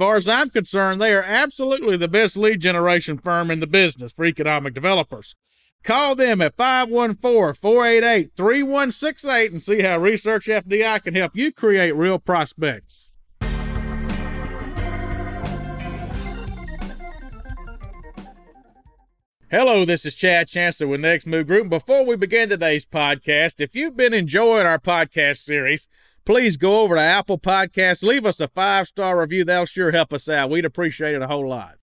far as I'm concerned, they are absolutely the best lead generation firm in the business for economic developers. Call them at 514 488 3168 and see how Research FDI can help you create real prospects. Hello, this is Chad Chancellor with Next Move Group. Before we begin today's podcast, if you've been enjoying our podcast series, please go over to Apple Podcasts, leave us a five star review. That'll sure help us out. We'd appreciate it a whole lot.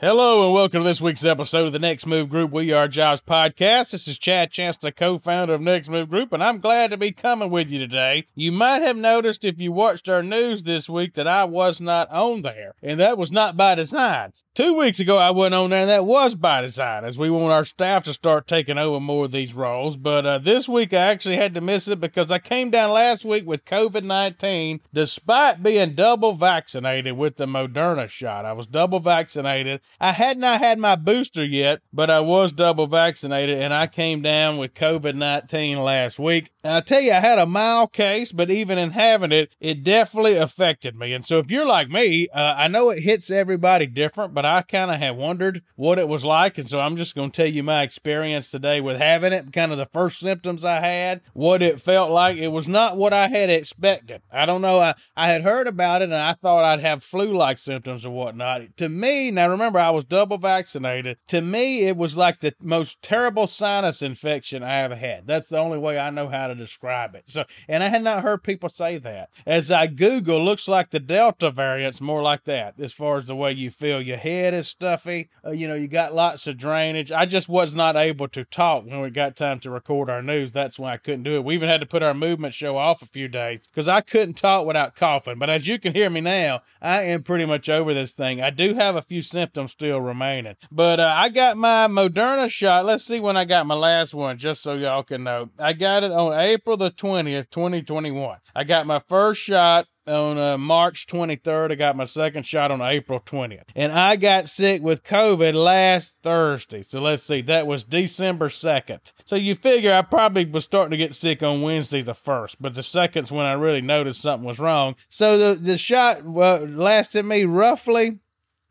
Hello and welcome to this week's episode of the Next Move Group We Are Jobs podcast. This is Chad Chancellor, co-founder of Next Move Group, and I'm glad to be coming with you today. You might have noticed if you watched our news this week that I was not on there, and that was not by design. Two weeks ago, I went on there, and that was by design, as we want our staff to start taking over more of these roles. But uh, this week, I actually had to miss it because I came down last week with COVID 19, despite being double vaccinated with the Moderna shot. I was double vaccinated. I had not had my booster yet, but I was double vaccinated, and I came down with COVID 19 last week. And I tell you, I had a mild case, but even in having it, it definitely affected me. And so, if you're like me, uh, I know it hits everybody different, but I kind of have wondered what it was like. And so I'm just going to tell you my experience today with having it, kind of the first symptoms I had, what it felt like. It was not what I had expected. I don't know. I, I had heard about it and I thought I'd have flu like symptoms or whatnot. To me, now remember, I was double vaccinated. To me, it was like the most terrible sinus infection I ever had. That's the only way I know how to describe it. So, and I had not heard people say that. As I Google, looks like the Delta variant's more like that as far as the way you feel your head head is stuffy. Uh, you know, you got lots of drainage. I just was not able to talk when we got time to record our news. That's why I couldn't do it. We even had to put our movement show off a few days because I couldn't talk without coughing. But as you can hear me now, I am pretty much over this thing. I do have a few symptoms still remaining. But uh, I got my Moderna shot. Let's see when I got my last one, just so y'all can know. I got it on April the 20th, 2021. I got my first shot on uh, March 23rd. I got my second shot on April 20th. And I got sick with COVID last Thursday. So let's see, that was December 2nd. So you figure I probably was starting to get sick on Wednesday the 1st, but the second's when I really noticed something was wrong. So the, the shot well, lasted me roughly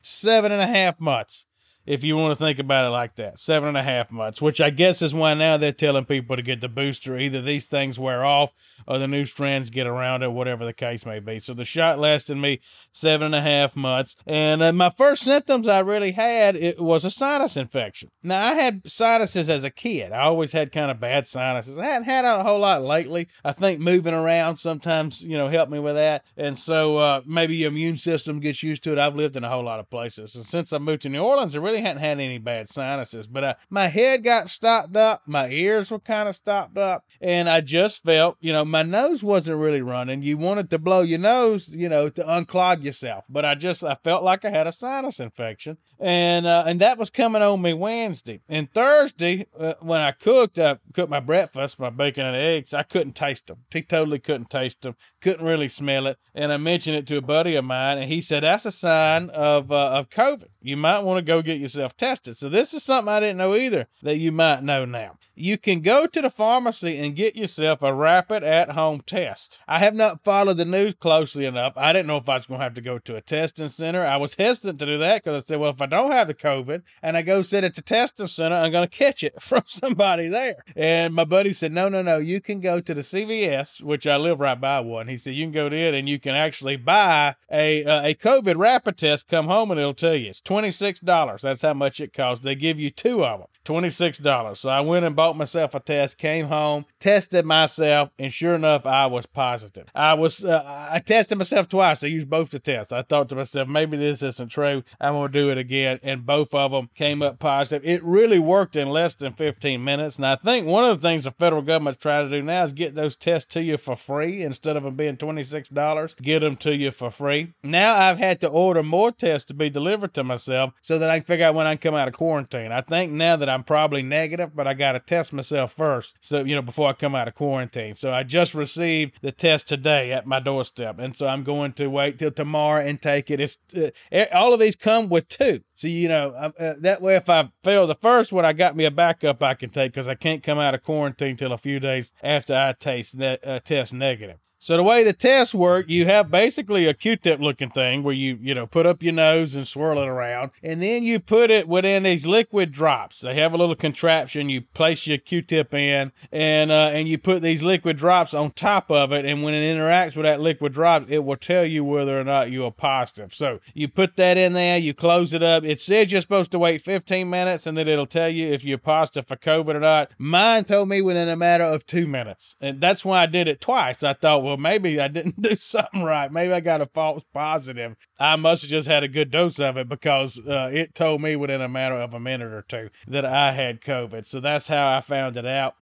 seven and a half months if you want to think about it like that. Seven and a half months, which I guess is why now they're telling people to get the booster. Either these things wear off or the new strands get around it, whatever the case may be. So the shot lasted me seven and a half months. And uh, my first symptoms I really had it was a sinus infection. Now I had sinuses as a kid. I always had kind of bad sinuses. I hadn't had a whole lot lately. I think moving around sometimes, you know, helped me with that. And so uh, maybe your immune system gets used to it. I've lived in a whole lot of places. And since I moved to New Orleans, I really hadn't had any bad sinuses. But uh, my head got stopped up. My ears were kind of stopped up. And I just felt, you know, my nose wasn't really running. You wanted to blow your nose, you know, to unclog yourself. But I just I felt like I had a sinus infection, and uh, and that was coming on me Wednesday and Thursday uh, when I cooked. I cooked my breakfast, my bacon and eggs. I couldn't taste them. He totally couldn't taste them. Couldn't really smell it. And I mentioned it to a buddy of mine, and he said that's a sign of uh, of COVID. You might want to go get yourself tested. So this is something I didn't know either that you might know now. You can go to the pharmacy and get yourself a rapid at home test. I have not followed the news closely enough. I didn't know if I was going to have to go to a testing center. I was hesitant to do that because I said, well, if I don't have the COVID and I go sit at the testing center, I'm going to catch it from somebody there. And my buddy said, no, no, no, you can go to the CVS, which I live right by one. He said, you can go to it and you can actually buy a, uh, a COVID rapid test, come home and it'll tell you. It's $26. That's how much it costs. They give you two of them. $26. So I went and bought myself a test, came home, tested myself, and sure enough, I was positive. I was, uh, I tested myself twice. I used both the tests. I thought to myself, maybe this isn't true. I'm going to do it again. And both of them came up positive. It really worked in less than 15 minutes. And I think one of the things the federal government's trying to do now is get those tests to you for free instead of them being $26, get them to you for free. Now I've had to order more tests to be delivered to myself so that I can figure out when I can come out of quarantine. I think now that I'm probably negative, but I got to test myself first. So, you know, before I come out of quarantine. So I just received the test today at my doorstep. And so I'm going to wait till tomorrow and take it. It's uh, all of these come with two. So, you know, uh, that way, if I fail the first one, I got me a backup I can take because I can't come out of quarantine till a few days after I taste ne- uh, test negative. So the way the tests work, you have basically a Q-tip looking thing where you, you know, put up your nose and swirl it around, and then you put it within these liquid drops. They have a little contraption. You place your Q-tip in, and uh, and you put these liquid drops on top of it, and when it interacts with that liquid drop, it will tell you whether or not you are positive. So you put that in there, you close it up. It says you're supposed to wait 15 minutes, and then it'll tell you if you're positive for COVID or not. Mine told me within a matter of two minutes, and that's why I did it twice. I thought well, maybe I didn't do something right. Maybe I got a false positive. I must have just had a good dose of it because uh, it told me within a matter of a minute or two that I had COVID. So that's how I found it out.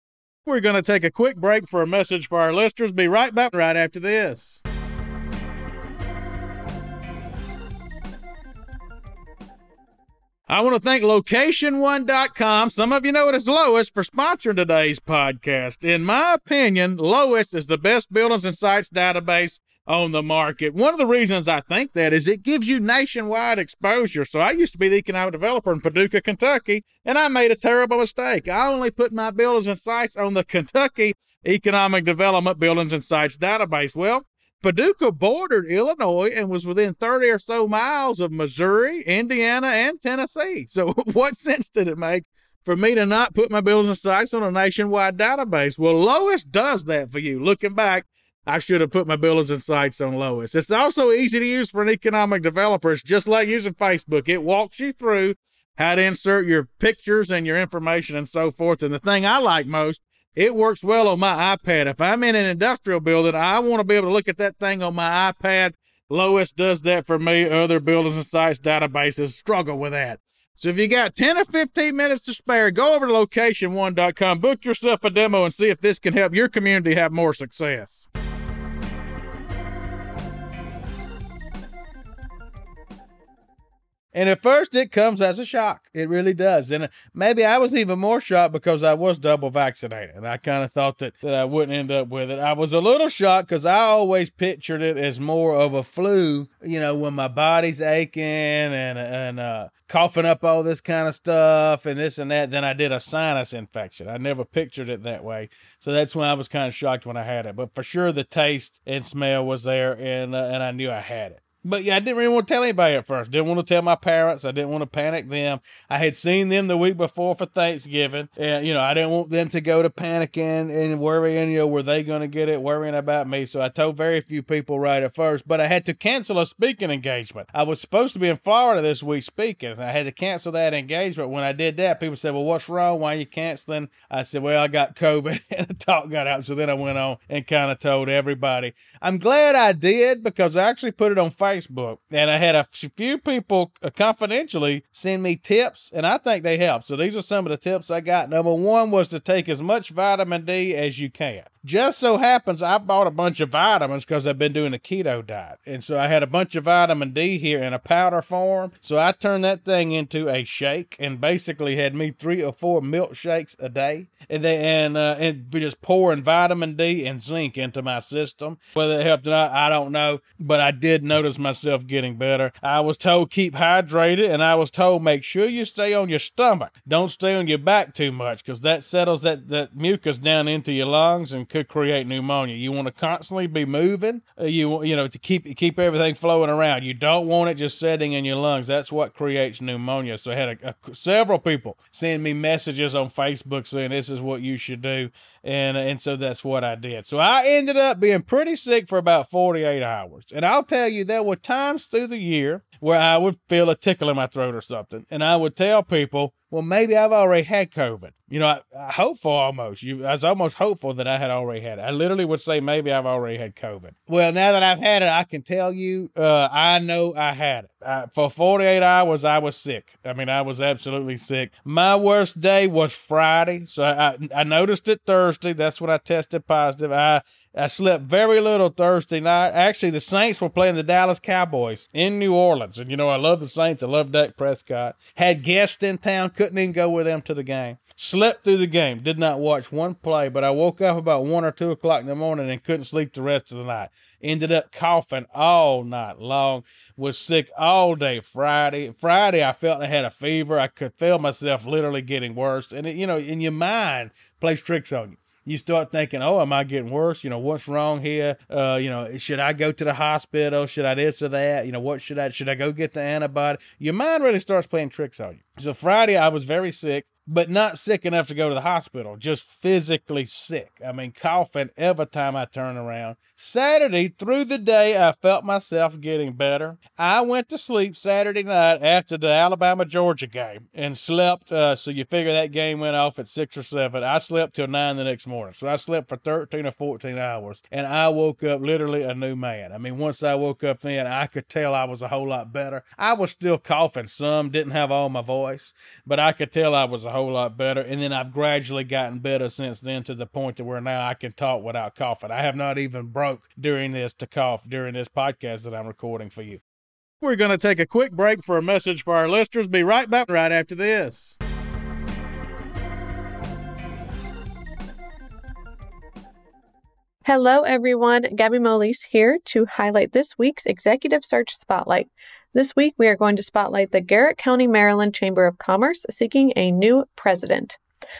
We're going to take a quick break for a message for our listeners. Be right back right after this. I want to thank location1.com. Some of you know it as Lois for sponsoring today's podcast. In my opinion, Lois is the best buildings and sites database on the market. One of the reasons I think that is it gives you nationwide exposure. So I used to be the economic developer in Paducah, Kentucky, and I made a terrible mistake. I only put my buildings and sites on the Kentucky Economic Development Buildings and Sites database. Well, Paducah bordered Illinois and was within 30 or so miles of Missouri, Indiana, and Tennessee. So, what sense did it make for me to not put my buildings and sites on a nationwide database? Well, Lois does that for you. Looking back, I should have put my buildings and sites on Lois. It's also easy to use for an economic developer. It's just like using Facebook. It walks you through how to insert your pictures and your information and so forth. And the thing I like most it works well on my iPad. If I'm in an industrial building, I want to be able to look at that thing on my iPad. Lois does that for me. Other buildings and sites databases struggle with that. So if you got 10 or 15 minutes to spare, go over to location1.com, book yourself a demo, and see if this can help your community have more success. And at first, it comes as a shock. It really does. And maybe I was even more shocked because I was double vaccinated. And I kind of thought that, that I wouldn't end up with it. I was a little shocked because I always pictured it as more of a flu, you know, when my body's aching and, and uh, coughing up all this kind of stuff and this and that Then I did a sinus infection. I never pictured it that way. So that's when I was kind of shocked when I had it. But for sure, the taste and smell was there, and, uh, and I knew I had it. But yeah, I didn't really want to tell anybody at first. Didn't want to tell my parents. I didn't want to panic them. I had seen them the week before for Thanksgiving. And, you know, I didn't want them to go to panicking and worrying, you know, were they going to get it, worrying about me. So I told very few people right at first. But I had to cancel a speaking engagement. I was supposed to be in Florida this week speaking. I had to cancel that engagement. When I did that, people said, well, what's wrong? Why are you canceling? I said, well, I got COVID. and the talk got out. So then I went on and kind of told everybody. I'm glad I did because I actually put it on Facebook Facebook, and I had a few people uh, confidentially send me tips, and I think they help. So these are some of the tips I got. Number one was to take as much vitamin D as you can. Just so happens I bought a bunch of vitamins because I've been doing a keto diet. And so I had a bunch of vitamin D here in a powder form. So I turned that thing into a shake and basically had me three or four milkshakes a day. And then and uh, and just pouring vitamin D and zinc into my system. Whether it helped or not, I don't know. But I did notice myself getting better. I was told keep hydrated, and I was told make sure you stay on your stomach. Don't stay on your back too much because that settles that, that mucus down into your lungs and could create pneumonia. You want to constantly be moving. Uh, you you know to keep keep everything flowing around. You don't want it just sitting in your lungs. That's what creates pneumonia. So I had a, a, several people send me messages on Facebook saying this is what you should do and and so that's what I did. So I ended up being pretty sick for about 48 hours. And I'll tell you there were times through the year where I would feel a tickle in my throat or something, and I would tell people, "Well, maybe I've already had COVID." You know, I, I hopeful almost. You, I was almost hopeful that I had already had it. I literally would say maybe I've already had COVID. Well, now that I've had it, I can tell you, uh, I know I had it. I, for 48 hours, I was sick. I mean, I was absolutely sick. My worst day was Friday, so I, I noticed it Thursday. That's when I tested positive. I I slept very little Thursday night. Actually, the Saints were playing the Dallas Cowboys in New Orleans. And, you know, I love the Saints. I love Dak Prescott. Had guests in town, couldn't even go with them to the game. Slept through the game, did not watch one play, but I woke up about 1 or 2 o'clock in the morning and couldn't sleep the rest of the night. Ended up coughing all night long. Was sick all day Friday. Friday, I felt I had a fever. I could feel myself literally getting worse. And, it, you know, in your mind, plays tricks on you you start thinking, oh, am I getting worse? You know, what's wrong here? Uh, you know, should I go to the hospital? Should I this or that? You know, what should I, should I go get the antibody? Your mind really starts playing tricks on you. So Friday, I was very sick but not sick enough to go to the hospital, just physically sick. I mean, coughing every time I turn around. Saturday, through the day, I felt myself getting better. I went to sleep Saturday night after the Alabama Georgia game and slept. Uh, so you figure that game went off at six or seven. I slept till nine the next morning. So I slept for 13 or 14 hours and I woke up literally a new man. I mean, once I woke up then, I could tell I was a whole lot better. I was still coughing some, didn't have all my voice, but I could tell I was a whole lot better. And then I've gradually gotten better since then to the point to where now I can talk without coughing. I have not even broke during this to cough during this podcast that I'm recording for you. We're going to take a quick break for a message for our listeners. Be right back right after this. Hello, everyone. Gabby Molise here to highlight this week's Executive Search Spotlight. This week, we are going to spotlight the Garrett County, Maryland Chamber of Commerce seeking a new president.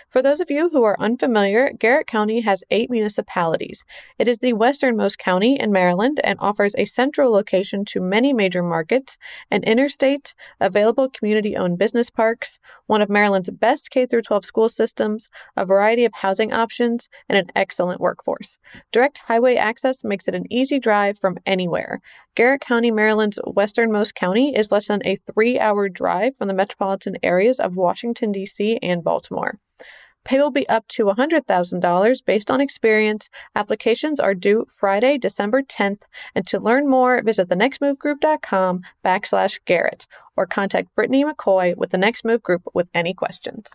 For those of you who are unfamiliar, Garrett County has eight municipalities. It is the westernmost county in Maryland and offers a central location to many major markets, an interstate, available community owned business parks, one of Maryland's best K 12 school systems, a variety of housing options, and an excellent workforce. Direct highway access makes it an easy drive from anywhere. Garrett County, Maryland's westernmost county, is less than a three hour drive from the metropolitan areas of Washington, D.C. and Baltimore. Pay will be up to $100,000 based on experience. Applications are due Friday, December 10th. And to learn more, visit thenextmovegroup.com backslash Garrett or contact Brittany McCoy with the Next Move Group with any questions.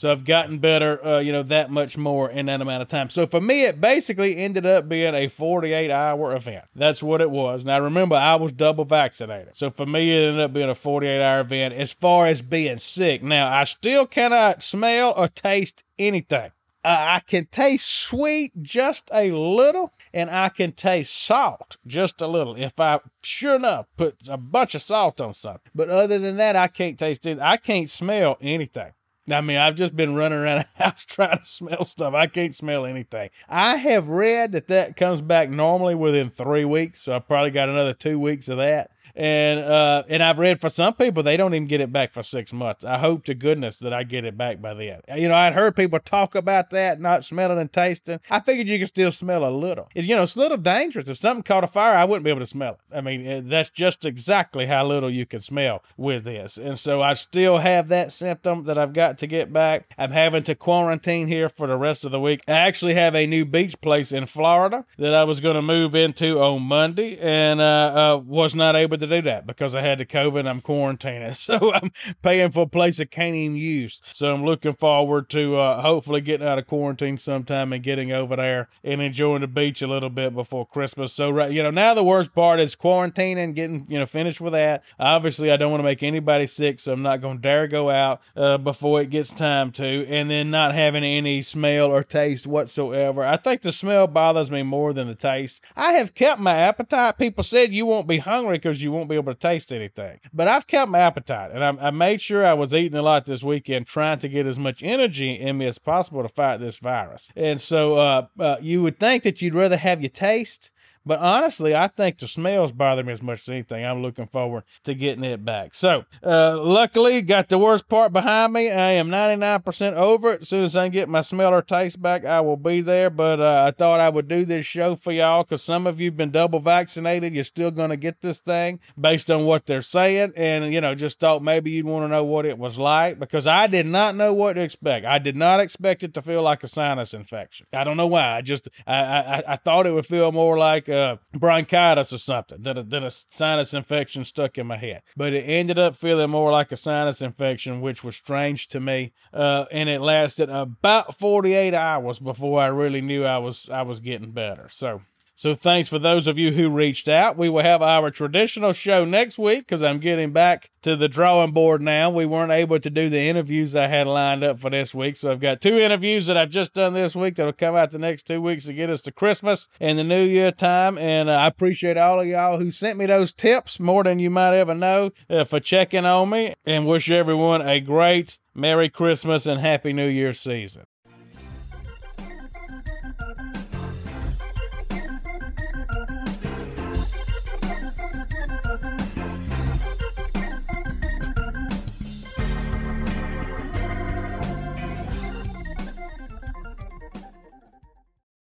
So I've gotten better, uh, you know, that much more in that amount of time. So for me, it basically ended up being a 48 hour event. That's what it was. Now remember, I was double vaccinated. So for me, it ended up being a 48 hour event as far as being sick. Now, I still cannot smell or taste anything. Uh, I can taste sweet just a little, and I can taste salt just a little. If I, sure enough, put a bunch of salt on something. But other than that, I can't taste it. I can't smell anything. I mean, I've just been running around the house trying to smell stuff. I can't smell anything. I have read that that comes back normally within three weeks. So I probably got another two weeks of that and uh, and I've read for some people they don't even get it back for six months. I hope to goodness that I get it back by then. You know, I'd heard people talk about that, not smelling and tasting. I figured you could still smell a little. You know, it's a little dangerous. If something caught a fire, I wouldn't be able to smell it. I mean, that's just exactly how little you can smell with this. And so I still have that symptom that I've got to get back. I'm having to quarantine here for the rest of the week. I actually have a new beach place in Florida that I was going to move into on Monday, and uh, uh, was not able to do that because I had the COVID. And I'm quarantining, so I'm paying for a place I can't even use. So I'm looking forward to uh, hopefully getting out of quarantine sometime and getting over there and enjoying the beach a little bit before Christmas. So right, you know, now the worst part is quarantining, getting you know finished with that. Obviously, I don't want to make anybody sick, so I'm not going to dare go out uh, before it gets time to, and then not having any smell or taste whatsoever. I think the smell bothers me more than the taste. I have kept my appetite. People said you won't be hungry because you won't be able to taste anything, but I've kept my appetite, and I, I made sure I was eating a lot this weekend, trying to get as much energy in me as possible to fight this virus. And so, uh, uh, you would think that you'd rather have your taste but honestly, I think the smells bother me as much as anything. I'm looking forward to getting it back. So, uh, luckily, got the worst part behind me. I am 99% over it. As soon as I get my smell or taste back, I will be there. But uh, I thought I would do this show for y'all because some of you have been double vaccinated. You're still going to get this thing based on what they're saying. And, you know, just thought maybe you'd want to know what it was like because I did not know what to expect. I did not expect it to feel like a sinus infection. I don't know why. I just, I, I, I thought it would feel more like uh, bronchitis or something than a, a sinus infection stuck in my head. But it ended up feeling more like a sinus infection, which was strange to me. Uh, and it lasted about 48 hours before I really knew I was I was getting better. So so thanks for those of you who reached out. We will have our traditional show next week because I'm getting back to the drawing board now. We weren't able to do the interviews I had lined up for this week. So I've got two interviews that I've just done this week that'll come out the next two weeks to get us to Christmas and the New Year time. And uh, I appreciate all of y'all who sent me those tips more than you might ever know uh, for checking on me and wish everyone a great Merry Christmas and Happy New Year season.